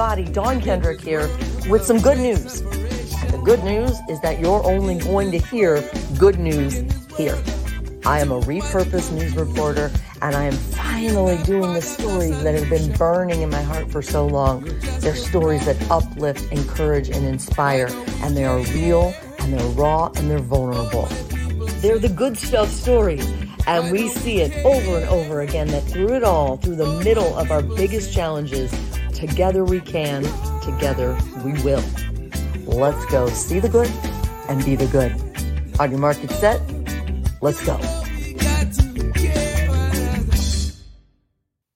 everybody. Dawn Kendrick here with some good news. The good news is that you're only going to hear good news here. I am a repurposed news reporter, and I am finally doing the stories that have been burning in my heart for so long. They're stories that uplift, encourage, and inspire, and they are real, and they're raw, and they're vulnerable. They're the good stuff stories. And we see it over and over again that through it all, through the middle of our biggest challenges, together we can, together we will. Let's go see the good and be the good. On your market set, let's go.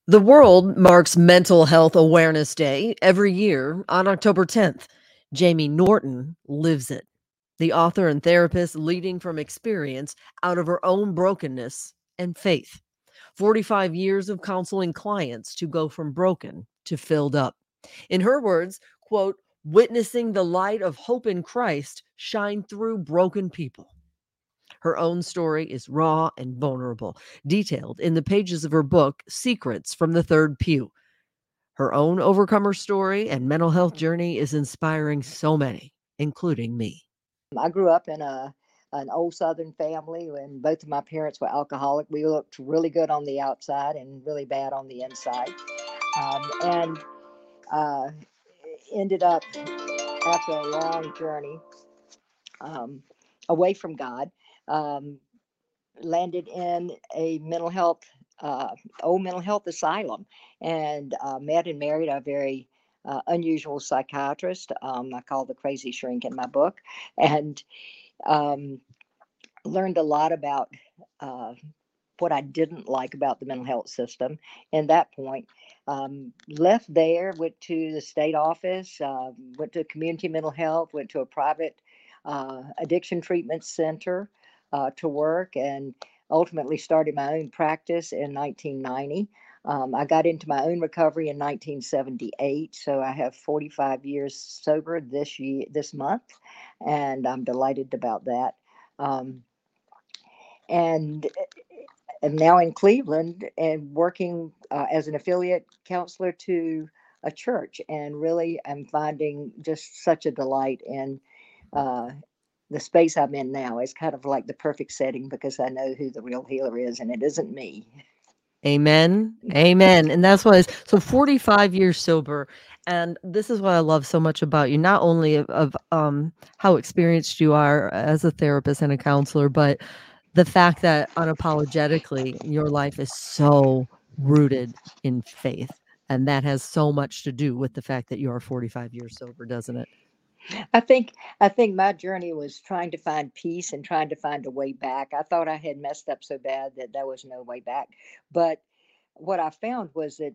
The world marks Mental Health Awareness Day every year on October 10th. Jamie Norton lives it the author and therapist leading from experience out of her own brokenness and faith. 45 years of counseling clients to go from broken to filled up. In her words, quote, witnessing the light of hope in Christ shine through broken people. Her own story is raw and vulnerable, detailed in the pages of her book, Secrets from the Third Pew. Her own overcomer story and mental health journey is inspiring so many, including me. I grew up in a an old Southern family, and both of my parents were alcoholic. We looked really good on the outside and really bad on the inside, um, and uh, ended up after a long journey um, away from God, um, landed in a mental health uh, old mental health asylum, and uh, met and married a very uh, unusual psychiatrist. Um, I call the crazy shrink in my book, and um, learned a lot about uh, what I didn't like about the mental health system. And that point, um, left there, went to the state office, uh, went to community mental health, went to a private uh, addiction treatment center uh, to work, and ultimately started my own practice in 1990. Um, I got into my own recovery in 1978, so I have 45 years sober this year, this month, and I'm delighted about that. Um, and am now in Cleveland and working uh, as an affiliate counselor to a church, and really I'm finding just such a delight in uh, the space I'm in now. It's kind of like the perfect setting because I know who the real healer is, and it isn't me. Amen. Amen. And that's why it's so 45 years sober. And this is what I love so much about you, not only of, of um, how experienced you are as a therapist and a counselor, but the fact that unapologetically your life is so rooted in faith. And that has so much to do with the fact that you are 45 years sober, doesn't it? I think I think my journey was trying to find peace and trying to find a way back. I thought I had messed up so bad that there was no way back. But what I found was that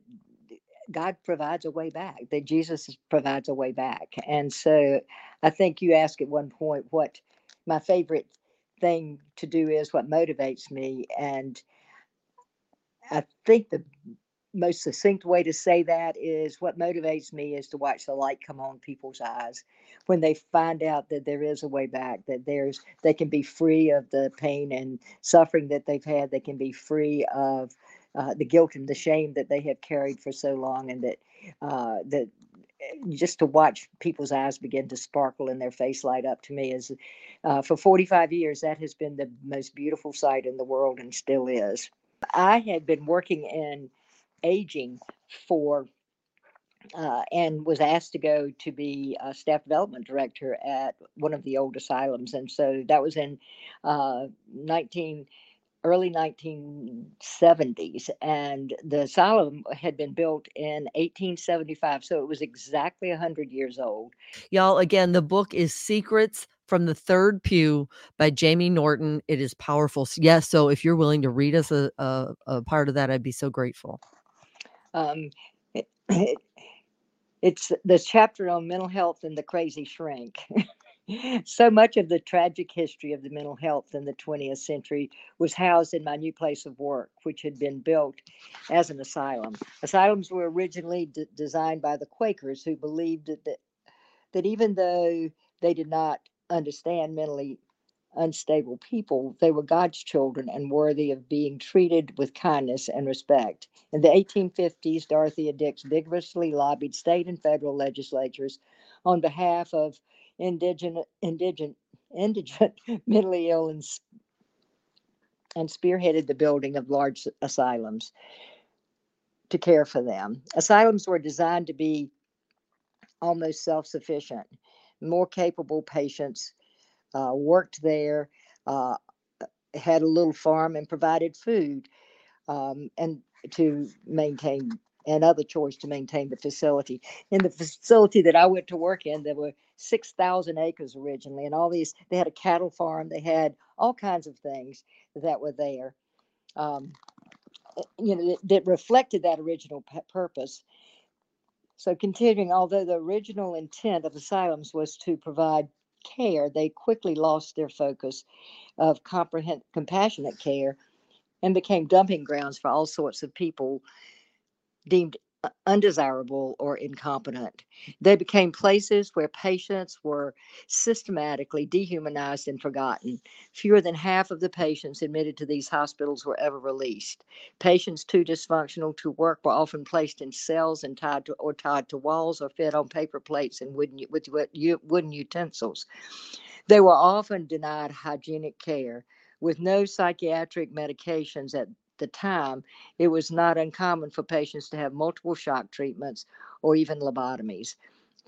God provides a way back, that Jesus provides a way back. And so I think you asked at one point what my favorite thing to do is, what motivates me. And I think the most succinct way to say that is what motivates me is to watch the light come on people's eyes when they find out that there is a way back that there's they can be free of the pain and suffering that they've had they can be free of uh, the guilt and the shame that they have carried for so long and that uh, that just to watch people's eyes begin to sparkle and their face light up to me is uh, for 45 years that has been the most beautiful sight in the world and still is i had been working in aging for uh, and was asked to go to be a staff development director at one of the old asylums. And so that was in uh, 19 early 1970s and the asylum had been built in 1875 so it was exactly 100 years old. Y'all again the book is secrets from the third pew by jamie norton. It is powerful. Yes so if you're willing to read us a, a, a part of that i'd be so grateful. Um, it, it, it's the chapter on mental health and the crazy shrink. so much of the tragic history of the mental health in the 20th century was housed in my new place of work, which had been built as an asylum. Asylums were originally d- designed by the Quakers, who believed that, that, that even though they did not understand mentally unstable people. They were God's children and worthy of being treated with kindness and respect. In the 1850s, Dorothea Dix vigorously lobbied state and federal legislatures on behalf of indigent, indigent, indigent mentally ill and, and spearheaded the building of large asylums to care for them. Asylums were designed to be almost self sufficient. More capable patients uh, worked there, uh, had a little farm, and provided food um, and to maintain and other chores to maintain the facility. In the facility that I went to work in, there were 6,000 acres originally, and all these, they had a cattle farm, they had all kinds of things that were there. Um, eh, you know, that, that reflected that original p- purpose. So, continuing, although the original intent of asylums was to provide care, they quickly lost their focus of comprehend, compassionate care and became dumping grounds for all sorts of people deemed undesirable or incompetent. They became places where patients were systematically dehumanized and forgotten. Fewer than half of the patients admitted to these hospitals were ever released. Patients too dysfunctional to work were often placed in cells and tied to or tied to walls or fed on paper plates and wooden with wooden utensils. They were often denied hygienic care with no psychiatric medications at the time, it was not uncommon for patients to have multiple shock treatments or even lobotomies.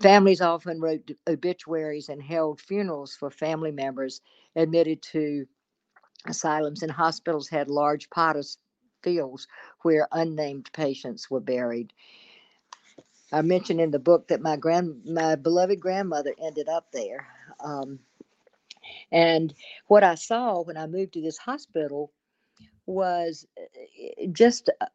Families often wrote obituaries and held funerals for family members admitted to asylums, and hospitals had large potter's fields where unnamed patients were buried. I mentioned in the book that my grand, my beloved grandmother ended up there. Um, and what I saw when I moved to this hospital was eh, just a,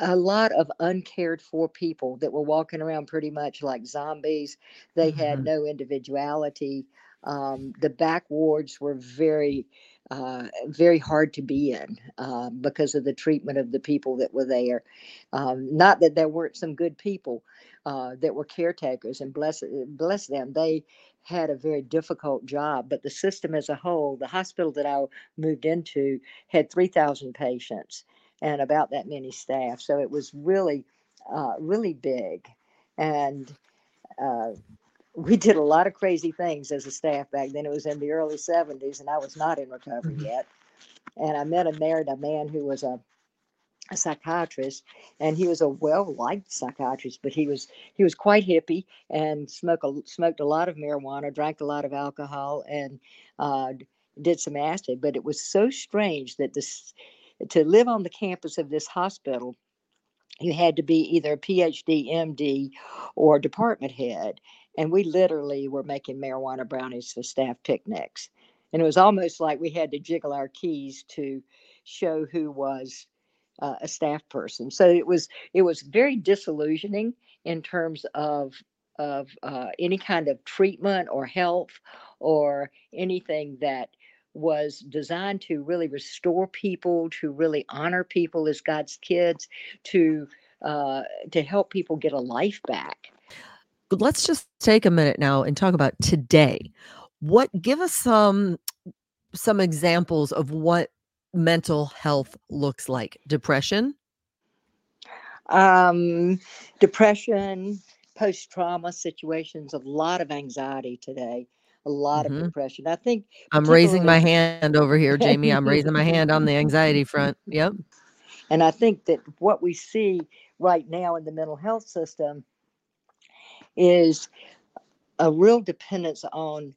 a lot of uncared for people that were walking around pretty much like zombies. They mm-hmm. had no individuality. Um, the back wards were very, uh, very hard to be in uh, because of the treatment of the people that were there. Um, not that there weren't some good people uh, that were caretakers, and bless bless them, they had a very difficult job, but the system as a whole, the hospital that I moved into had 3,000 patients and about that many staff. So it was really, uh, really big. And uh, we did a lot of crazy things as a staff back then. It was in the early 70s, and I was not in recovery mm-hmm. yet. And I met and married a man who was a a psychiatrist and he was a well-liked psychiatrist but he was he was quite hippie and smoked a, smoked a lot of marijuana drank a lot of alcohol and uh, did some acid but it was so strange that this to live on the campus of this hospital you had to be either a phd md or department head and we literally were making marijuana brownies for staff picnics and it was almost like we had to jiggle our keys to show who was uh, a staff person. So it was it was very disillusioning in terms of of uh, any kind of treatment or health or anything that was designed to really restore people, to really honor people as God's kids, to uh, to help people get a life back. Let's just take a minute now and talk about today. What give us some some examples of what mental health looks like. Depression? Um, depression post-trauma situations a lot of anxiety today a lot mm-hmm. of depression. I think i'm raising my hand over here jamie. I'm raising my hand on the anxiety front. Yep. And i think that what we see right now in the mental health system is a real dependence on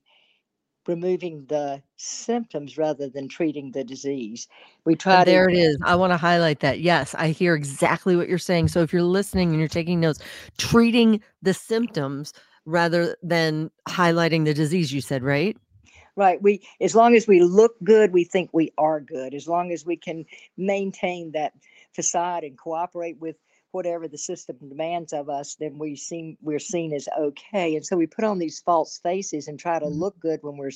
removing the symptoms rather than treating the disease. We try and there to, it is. I want to highlight that. Yes, I hear exactly what you're saying. So if you're listening and you're taking notes, treating the symptoms rather than highlighting the disease you said, right? Right. We as long as we look good, we think we are good. As long as we can maintain that facade and cooperate with whatever the system demands of us, then we seem we're seen as okay. And so we put on these false faces and try to mm-hmm. look good when we're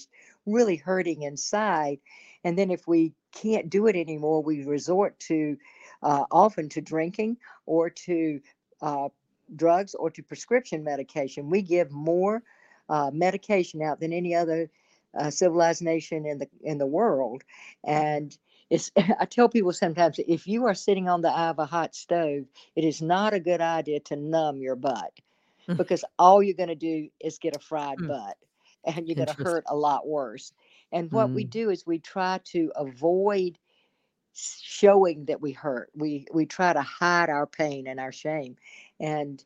really hurting inside. And then if we can't do it anymore, we resort to uh, often to drinking or to uh, drugs or to prescription medication. We give more uh, medication out than any other uh, civilized nation in the in the world, and it's. I tell people sometimes if you are sitting on the eye of a hot stove, it is not a good idea to numb your butt Mm. because all you're going to do is get a fried Mm. butt, and you're going to hurt a lot worse. And what we Mm. do is we try to avoid showing that we hurt. We we try to hide our pain and our shame, and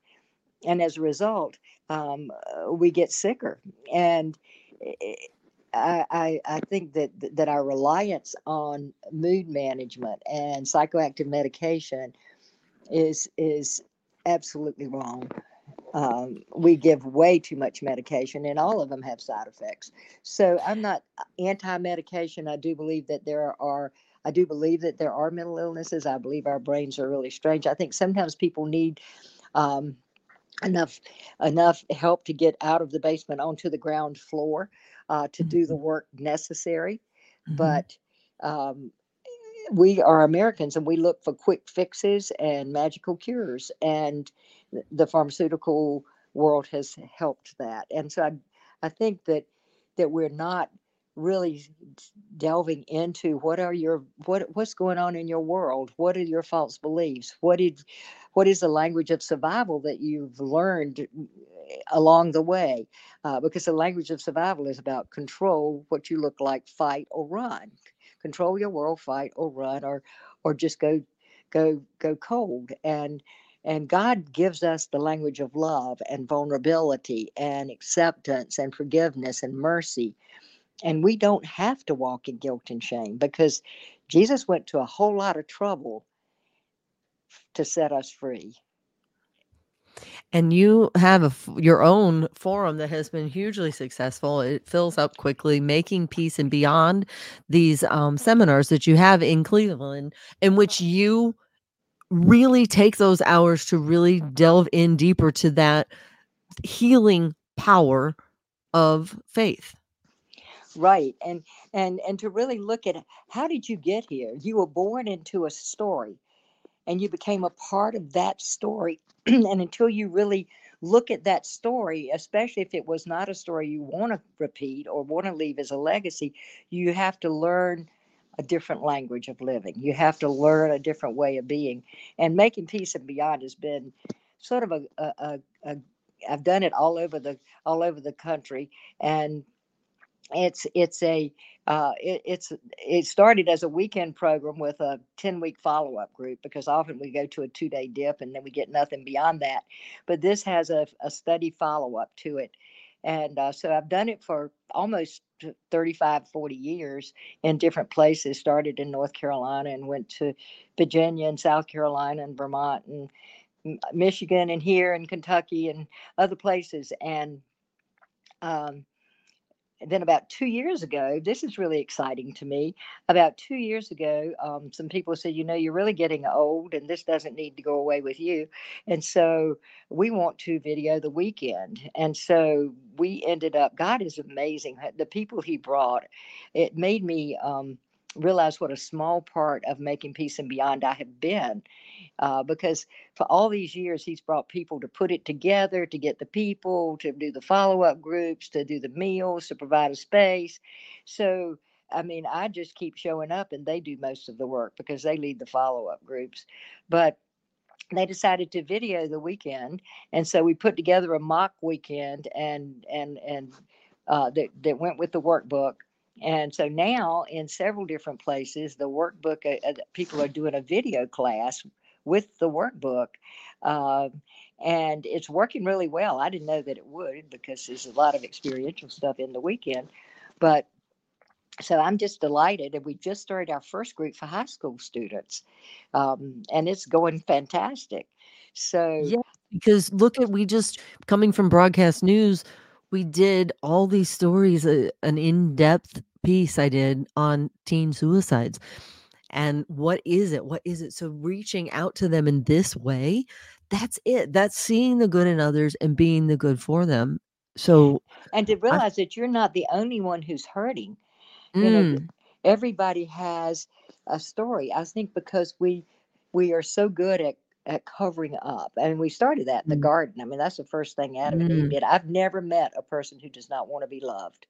and as a result, um, uh, we get sicker. And i- I, think that that our reliance on mood management and psychoactive medication is is absolutely wrong. Um, we give way too much medication, and all of them have side effects. So I'm not anti-medication. I do believe that there are. I do believe that there are mental illnesses. I believe our brains are really strange. I think sometimes people need um, enough enough help to get out of the basement onto the ground floor uh, to do the Mhm. work necessary. Mhm. But um, we are Americans and we look for quick fixes and magical cures, and the pharmaceutical world has helped that. And so I, I think that that we're not really delving into what are your what what's going on in your world what are your false beliefs what did what is the language of survival that you've learned along the way uh, because the language of survival is about control what you look like fight or run. Control your world fight or run or or just go go go cold. And and god gives us the language of love and vulnerability and acceptance and forgiveness and mercy. And we don't have to walk in guilt and shame because jesus went to a whole lot of trouble to set us free And you have a your own forum that has been hugely successful. It fills up quickly, Making Peace and Beyond, these, um, seminars that you have in Cleveland, in which you really take those hours to really delve in deeper to that healing power of faith. right and and and to really look at how did you get here you were born into a story and you became a part of that story. And until you really look at that story especially if it was not a story you want to repeat or want to leave as a legacy you have to learn a different language of living. You have to learn a different way of being. And making peace and beyond has been sort of a, a, a, a i've done it all over the all over the country. And it's it's a uh, it, it's it started as a weekend program with a 10 week follow up group because often we go to a two day dip and then we get nothing beyond that. But this has a, a study follow up to it. And uh, so i've done it for almost 35 40 years in different places started in north carolina and went to virginia and south carolina and vermont and michigan and here in kentucky and other places. And um, then about two years ago, this is really exciting to me. About two years ago, um, some people said, you know, you're really getting old and this doesn't need to go away with you. And so we want to video the weekend. And so we ended up, God is amazing. The people he brought, it made me um, realize what a small part of making peace and beyond I have been uh, because for all these years he's brought people to put it together to get the people to do the follow-up groups to do the meals to provide a space. So i mean i just keep showing up and they do most of the work because they lead the follow-up groups. But they decided to video the weekend and so we put together a mock weekend and and and uh, that, that went with the workbook and so now in several different places the workbook uh, uh, people are doing a video class with the workbook um, and it's working really well. I didn't know that it would because there's a lot of experiential stuff in the weekend but so i'm just delighted and we just started our first group for high school students um, and it's going fantastic. So Yeah, because look at we just coming from broadcast news, we did all these stories, uh, an in-depth piece I did on teen suicides. And what is it? What is it? So reaching out to them in this way, that's it. That's seeing the good in others and being the good for them. So and to I realize that you're not the only one who's hurting you know mm, everybody has a story i think because we we are so good at at covering up and we started that in the mm, garden i mean that's the first thing adam and eve mm, did i've never met a person who does not want to be loved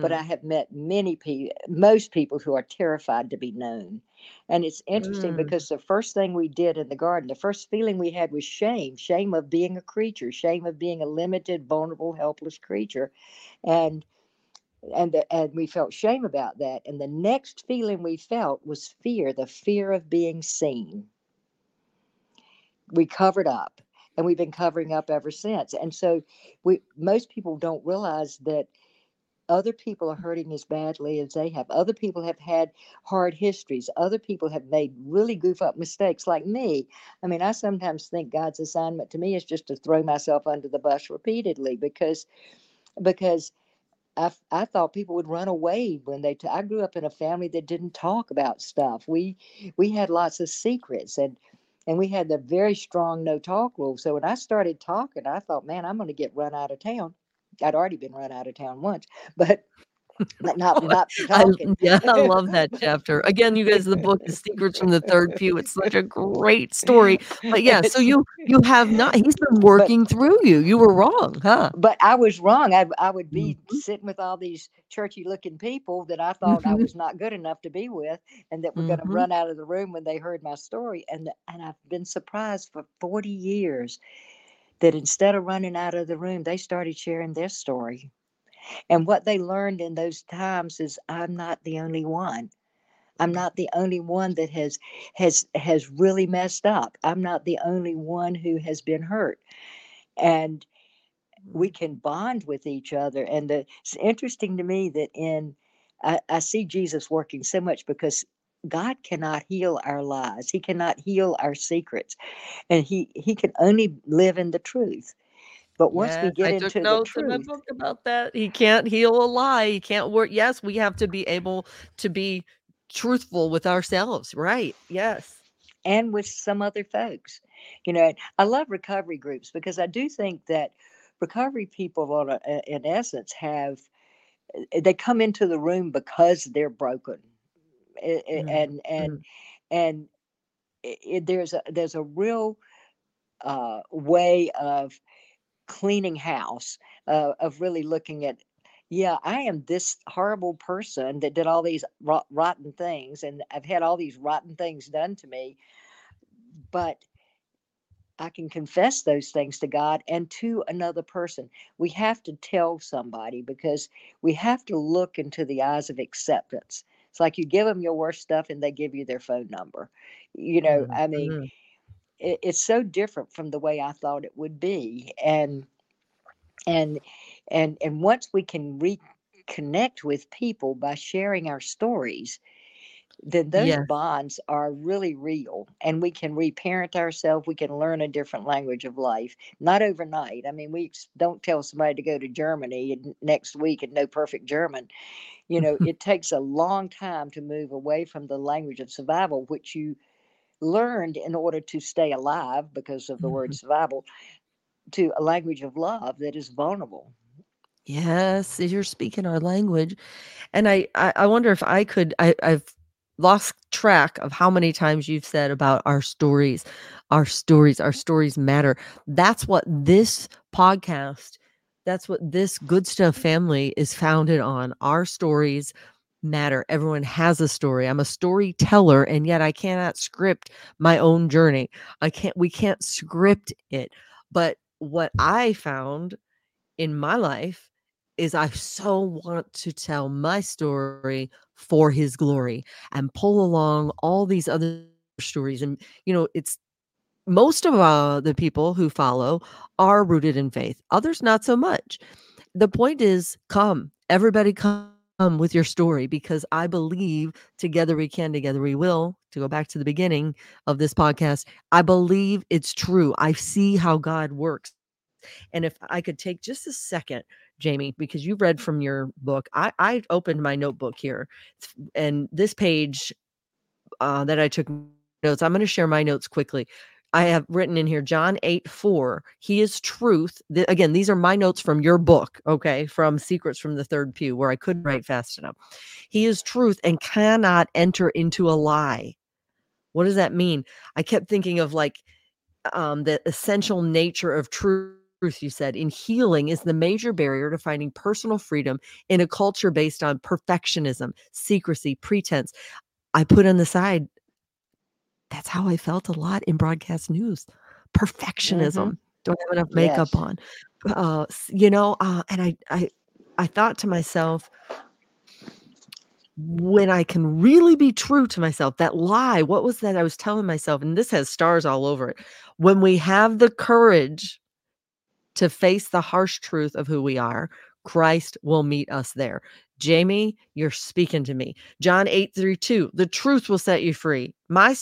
but I have met many people, most people who are terrified to be known. And it's interesting Mm. because the first thing we did in the garden, the first feeling we had was shame shame of being a creature, shame of being a limited, vulnerable, helpless creature. And and the, and we felt shame about that and the next feeling we felt was fear the fear of being seen we covered up and we've been covering up ever since and so we most people don't realize that other people are hurting as badly as they have other people have had hard histories other people have made really goof up mistakes like me i mean i sometimes think god's assignment to me is just to throw myself under the bus repeatedly because because I, I thought people would run away when they. T- I grew up in a family that didn't talk about stuff. We we had lots of secrets and and we had the very strong no talk rule. So when I started talking, I thought, man, I'm going to get run out of town. I'd already been run out of town once, but but not not I, yeah, I love that chapter. Again, you guys, the book is Secrets from the Third Pew. It's such a great story. But yeah, so you you have not. He's been working through you. You were wrong, huh? but I was wrong. I I would be Mhm. sitting with all these churchy looking people that I thought I Mhm. was not good enough to be with, and that were going to run out of the room when they heard my story. And and I've been surprised for forty years that instead of running out of the room, they started sharing their story. And what they learned in those times is I'm not the only one. I'm not the only one that has has has really messed up. I'm not the only one who has been hurt. And we can bond with each other. And the, it's interesting to me that in I, I see Jesus working so much because God cannot heal our lies. He cannot heal our secrets, and he he can only live in the truth. But once we get I into took the notes in my truth, book about that. He can't heal a lie. He can't work. Yes, we have to be able to be truthful with ourselves. Right. Yes. and with some other folks, you know, I love recovery groups because I do think that recovery people, on a, a- in essence, have uh, they come into the room because they're broken, A- a- Mm, and and mm. and i i- there's a there's a real uh, way of cleaning house, uh, of really looking at, yeah, I am this horrible person that did all these rot- rotten things, and I've had all these rotten things done to me, but I can confess those things to God and to another person. We have to tell somebody because we have to look into the eyes of acceptance. It's like you give them your worst stuff and they give you their phone number. You know, Mm, I mean, mm. It, it's so different from the way I thought it would be. And and and and once we can reconnect with people by sharing our stories, then those Yes. bonds are really real and we can reparent ourselves we can learn a different language of life not overnight i mean we don't tell somebody to go to germany next week and know perfect german you know it takes a long time to move away from the language of survival which you learned in order to stay alive because of the word Mhm. survival to a language of love that is vulnerable Yes, you're speaking our language. And I, I, I wonder if I could, I, I've lost track of how many times you've said about our stories, our stories, our stories matter. That's what this podcast, that's what this good stuff family is founded on. Our stories matter. Everyone has a story. I'm a storyteller, and yet I cannot script my own journey. I can't, we can't script it. But what I found in my life is I so want to tell my story for his glory and pull along all these other stories. And, you know, it's most of uh, the people who follow are rooted in faith, others not so much. The point is come, everybody come with your story because I believe together we can, together we will. To go back to the beginning of this podcast, I believe it's true. I see how God works. And if I could take just a second, Jamie, because you read from your book, I, I opened my notebook here, and this page uh, that I took notes, I'm going to share my notes quickly. I have written in here John 8 4. He is truth. Th- again, these are my notes from your book, okay, from Secrets from the Third Pew, where I couldn't write fast enough. He is truth and cannot enter into a lie. What does that mean? I kept thinking of like um, the essential nature of truth you said, in healing is the major barrier to finding personal freedom in a culture based on perfectionism, secrecy, pretense. I put on the side, that's how I felt a lot in broadcast news perfectionism. Mm-hmm. Don't have enough makeup yes. on. Uh, you know, uh, and I, I, I thought to myself, when I can really be true to myself, that lie, what was that I was telling myself? And this has stars all over it. When we have the courage to face the harsh truth of who we are, Christ will meet us there. Jamie, you're speaking to me. John 8 through 2, the truth will set you free. My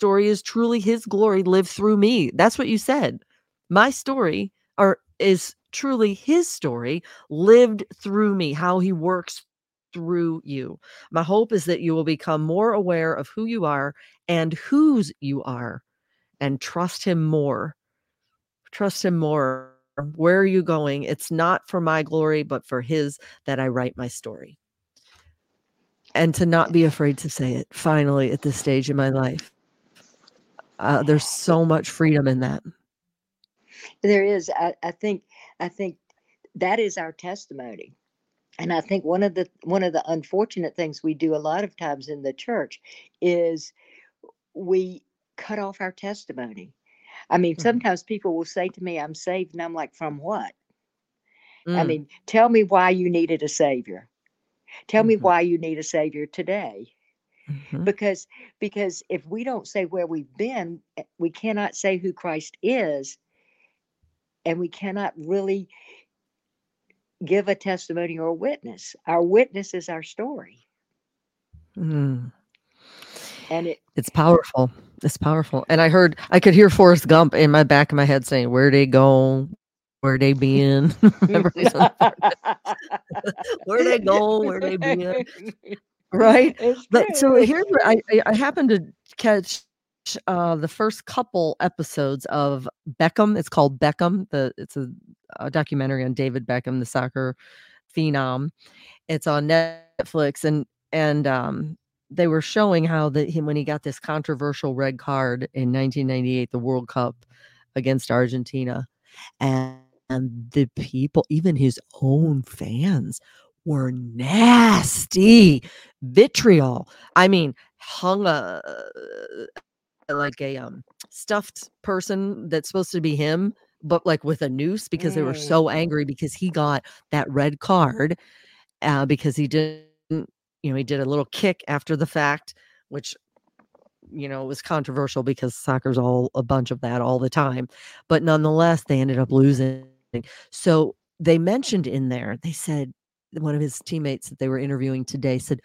story is truly his glory lived through me. That's what you said. My story or is truly his story lived through me, how he works through you. My hope is that you will become more aware of who you are and whose you are and trust him more. Trust him more. Where are you going? It's not for my glory, but for his that I write my story. And to not be afraid to say it finally at this stage in my life. Uh, there's so much freedom in that. There is. I, I think. I think that is our testimony and i think one of the one of the unfortunate things we do a lot of times in the church is we cut off our testimony i mean mm-hmm. sometimes people will say to me i'm saved and i'm like from what mm. i mean tell me why you needed a savior tell mm-hmm. me why you need a savior today mm-hmm. because because if we don't say where we've been eh, we cannot say who christ is and we cannot really give a testimony or a witness. Our witness is our story. Mm. And it it's powerful. It's powerful. And I heard I could hear Forrest Gump in my back of my head saying, Where they go? Where they been? Where they go? Where they been? Right. But so here, I, I happened to catch uh, the first couple episodes of Beckham. It's called Beckham. The it's a, a documentary on David Beckham, the soccer phenom. It's on Netflix, and and um, they were showing how that him when he got this controversial red card in 1998, the World Cup against Argentina, and, and the people, even his own fans, were nasty vitriol. I mean, hung a like a um stuffed person that's supposed to be him, but like with a noose because they were mm. so angry because he got that red card uh, because he didn't, you know, he did a little kick after the fact, which you know was controversial because soccer's all a bunch of that all the time. But nonetheless, they ended up losing. So they mentioned in there, they said one of his teammates that they were interviewing today said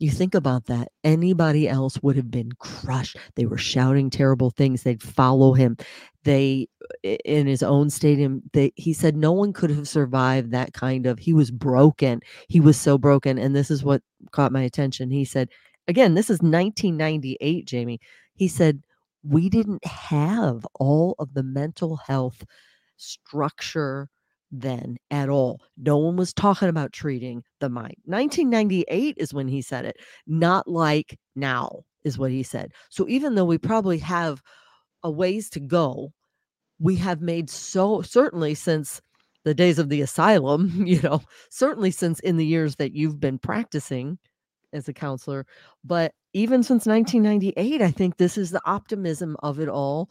you think about that. Anybody else would have been crushed. They were shouting terrible things. They'd follow him. They, in his own stadium, they, he said no one could have survived that kind of. He was broken. He was so broken. And this is what caught my attention. He said, again, this is 1998, Jamie. He said, we didn't have all of the mental health structure then at all. No one was talking about treating the mind. 1998 is when he said it, not like now, is what he said. So even though we probably have a ways to go, we have made so certainly since the days of the asylum, you know, certainly since in the years that you've been practicing as a counselor, but even since 1998, I think this is the optimism of it all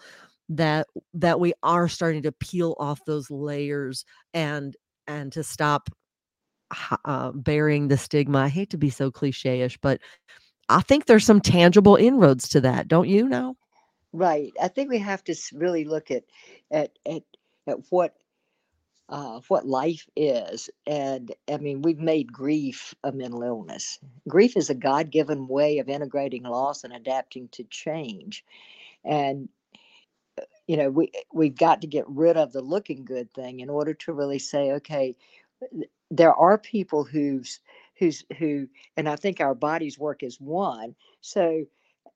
that that we are starting to peel off those layers and and to stop uh, bearing the stigma. I hate to be so cliche-ish, but I think there's some tangible inroads to that, don't you know? Right. I think we have to really look at at at, at what uh, what life is. And I mean, we've made grief a mental illness. Grief is a God given way of integrating loss and adapting to change. And you know we we've got to get rid of the looking good thing in order to really say okay there are people who's who's who and i think our bodies work as one so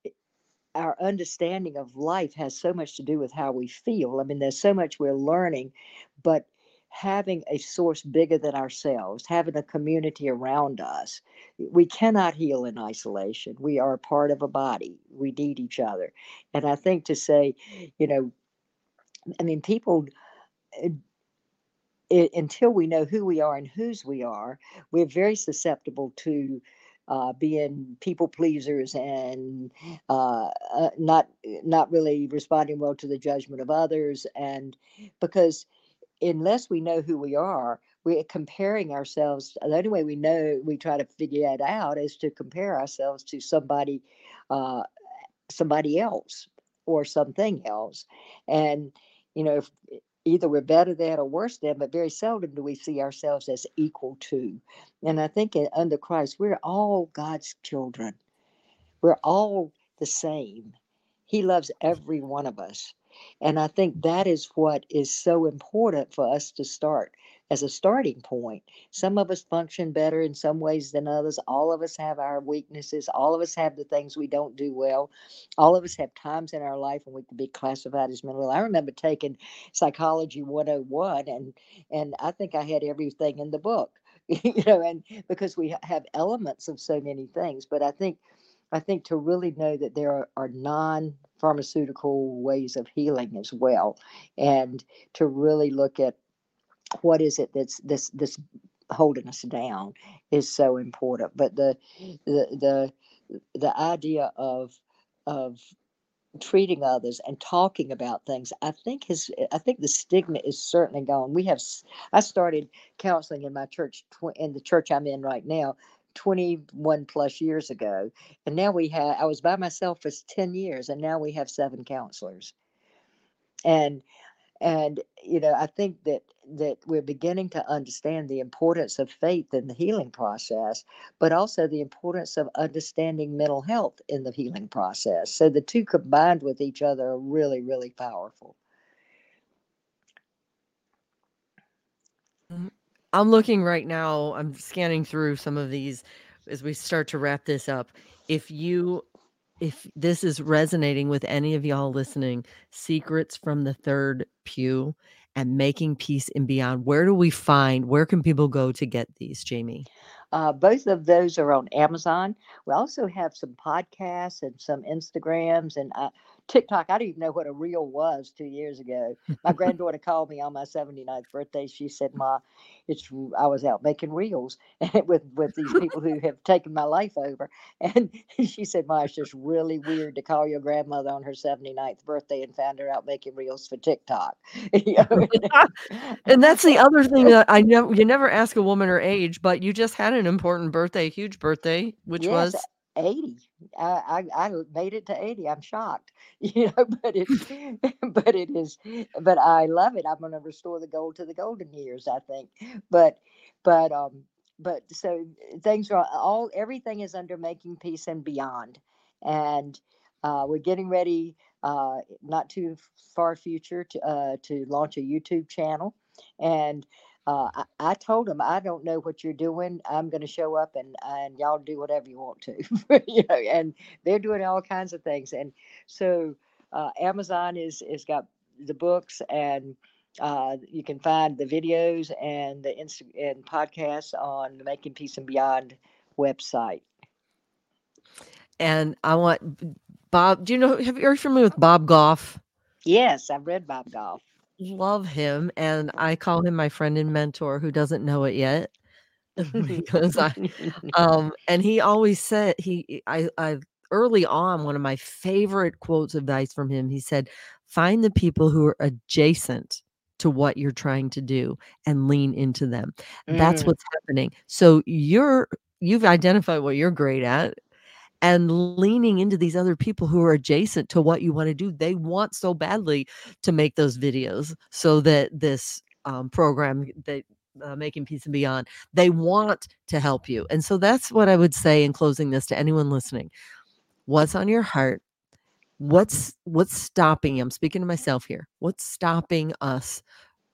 eh, our understanding of life has so much to do with how we feel i mean there's so much we're learning but having a source bigger than ourselves, having a community around us. We cannot heal in isolation. We are part of a body. We need each other. And I think to say, you know, I mean, people, uh, it, until we know who we are and whose we are, we're very susceptible to uh, being people pleasers and uh, uh, not not really responding well to the judgment of others, and because unless we know who we are, we're comparing ourselves. The only way we know we try to figure that out is to compare ourselves to somebody, uh, somebody else or something else, and you know. If, either we're better than or worse than, but very seldom do we see ourselves as equal to. And I think under Christ, we're all God's children. We're all the same. He loves every one of us. And I think that is what is so important for us to start as a starting point. Some of us function better in some ways than others. All of us have our weaknesses. All of us have the things we don't do well. All of us have times in our life when we can be classified as mental. I remember taking psychology 101 and and I think I had everything in the book. you know, and because we have elements of so many things, but I think I think to really know that there are, are non pharmaceutical ways of healing as well, and to really look at what is it that's this this holding us down is so important. But the the the the idea of of treating others and talking about things i think his i think the stigma is certainly gone. We have i started counseling in my church in the church i'm in right now 21 plus years ago. And now we have i was by myself for 10 years and now we have seven counselors. And and you know i think that that we're beginning to understand the importance of faith in the healing process but also the importance of understanding mental health in the healing process so the two combined with each other are really really powerful mm-hmm. i'm looking right now i'm scanning through some of these as we start to wrap this up if you if this is resonating with any of y'all listening, Secrets from the Third Pew and Making Peace and Beyond, where do we find, where can people go to get these, Jamie? Uh, both of those are on Amazon. We also have some podcasts and some Instagrams and uh, TikTok. I didn't even know what a reel was two years ago. My granddaughter called me on my 79th birthday. She said, "Ma, it's I was out making reels with with these people who have taken my life over." And she said, "Ma, it's just really weird to call your grandmother on her 79th birthday and find her out making reels for TikTok." Ah, and that's the other thing that I know. You never ask a woman her age, but you just had an important birthday, huge birthday, which yes, was 80 I, I, I made it to 80 i'm shocked you know but it but it is but i love it. I'm going to restore the gold to the golden years i think. But but um but so things are all everything is under making peace and beyond. And uh, we're getting ready uh, not too far future to uh, to launch a youtube channel. And uh, I, I, told them I don't know what you're doing. I'm going to show up and and y'all do whatever you want to, you know. And they're doing all kinds of things. And so uh, Amazon is is got the books and uh, you can find the videos and the Insta- and podcasts on the Making Peace and Beyond website. And I want Bob. Do you know? Have you are you familiar with Bob Goff? Yes, I've read Bob Goff love him and I call him my friend and mentor who doesn't know it yet. because I um and he always said he I I early on one of my favorite quotes of advice from him he said find the people who are adjacent to what you're trying to do and lean into them. That's mm. what's happening. So you're you've identified what you're great at and leaning into these other people who are adjacent to what you want to do. They want so badly to make those videos so that this um, program that uh, making peace and beyond they want to help you. And so that's what i would say in closing this to anyone listening. What's on your heart? What's what's stopping you i'm speaking to myself here what's stopping us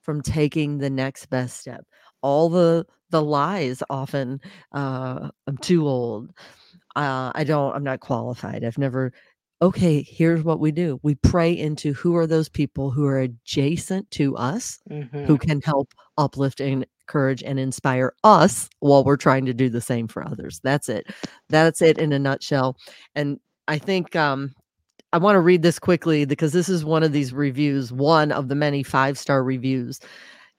from taking the next best step? All the the lies often uh i'm too old uh, I don't, I'm not qualified. I've never, okay, here's what we do we pray into who are those people who are adjacent to us, mm-hmm. who can help uplift and encourage and inspire us while we're trying to do the same for others. That's it. That's it in a nutshell. And I think um, I want to read this quickly because this is one of these reviews, one of the many five star reviews.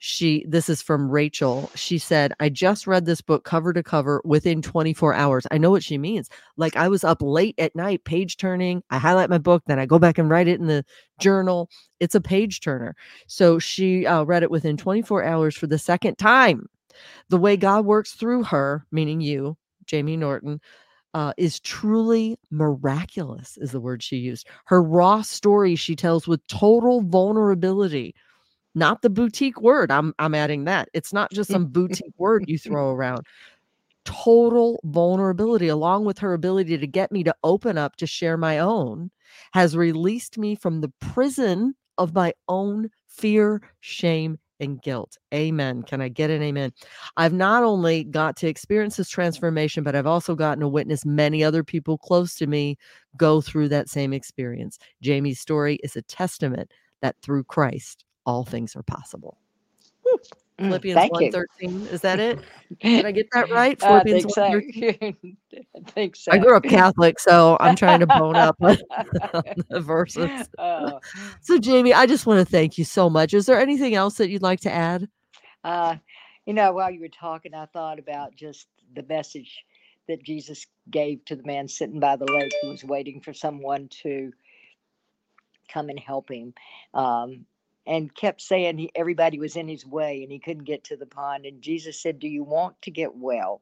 She this is from Rachel. She said, "I just read this book cover to cover within 24 hours." I know what she means. Like I was up late at night page turning. I highlight my book, then I go back and write it in the journal. It's a page turner. So she uh, read it within 24 hours for the second time. The way God works through her, meaning you, Jamie Norton, uh, is truly miraculous, is the word she used. Her raw story she tells with total vulnerability not the boutique word. I'm I'm adding that. It's not just some boutique word you throw around. Total vulnerability, along with her ability to get me to open up to share my own, has released me from the prison of my own fear, shame, and guilt. Amen. Can I get an amen? I've not only got to experience this transformation, but I've also gotten to witness many other people close to me go through that same experience. Jamie's story is a testament that through Christ, all things are possible. Mm, Philippians thank one you. Is that it? Did I get that right? I Philippians think so. I think so. I grew up Catholic, so I'm trying to bone up on the verses. Oh, So, Jamie, I just want to thank you so much. Is there anything else that you'd like to add? uh, you know, while you were talking, I thought about just the message that Jesus gave to the man sitting by the lake who was waiting for someone to come and help him. Um, and kept saying he, everybody was in his way and he couldn't get to the pond. And Jesus said, Do you want to get well?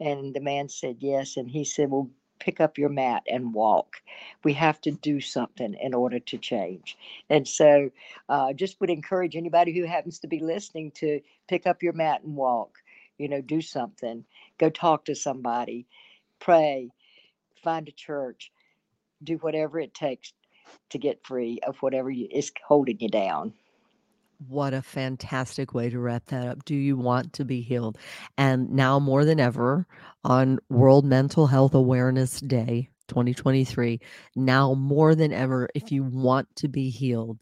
And the man said, Yes. And he said, Well, pick up your mat and walk. We have to do something in order to change. And so, uh, just would encourage anybody who happens to be listening to pick up your mat and walk. You know, do something. Go talk to somebody. Pray. Find a church. Do whatever it takes to get free of whatever is holding you down. What a fantastic way to wrap that up. Do you want to be healed? And now more than ever on World Mental Health Awareness Day 2023, now more than ever, if you want to be healed,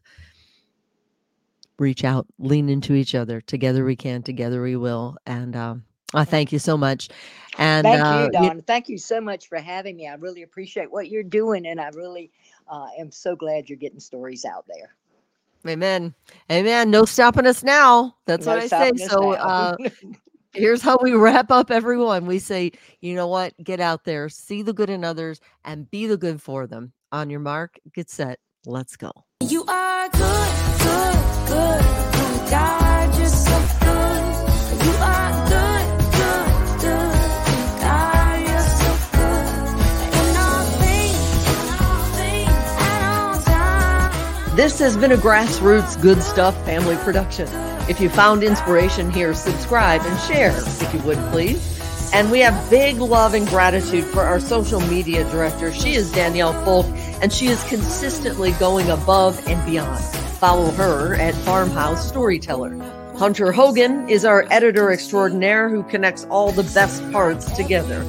reach out, lean into each other. Together we can, together we will. And um, I thank you so much. And Thank uh, you, Don. Thank you so much for having me. I really appreciate what you're doing, and I really uh, am so glad you're getting stories out there. Amen. Amen. No stopping us now. That's No what I say. So uh here's how we wrap up everyone. We say, you know what? Get out there, see the good in others, and be the good for them. On your mark, get set, let's go. You are good, good, good. Oh God, This has been a grassroots good stuff family production. If you found inspiration here, subscribe and share if you would please. And we have big love and gratitude for our social media director. She is Danielle Folk, and she is consistently going above and beyond. Follow her at Farmhouse Storyteller. Hunter Hogan is our editor extraordinaire who connects all the best parts together.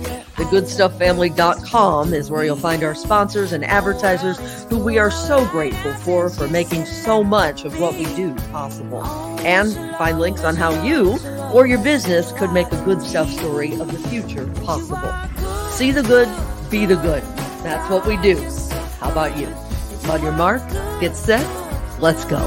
TheGoodStuffFamily.com is where you'll find our sponsors and advertisers who we are so grateful for for making so much of what we do possible. And find links on how you or your business could make a good stuff story of the future possible. See the good, be the good. That's what we do. How about you? On your mark, get set, let's go.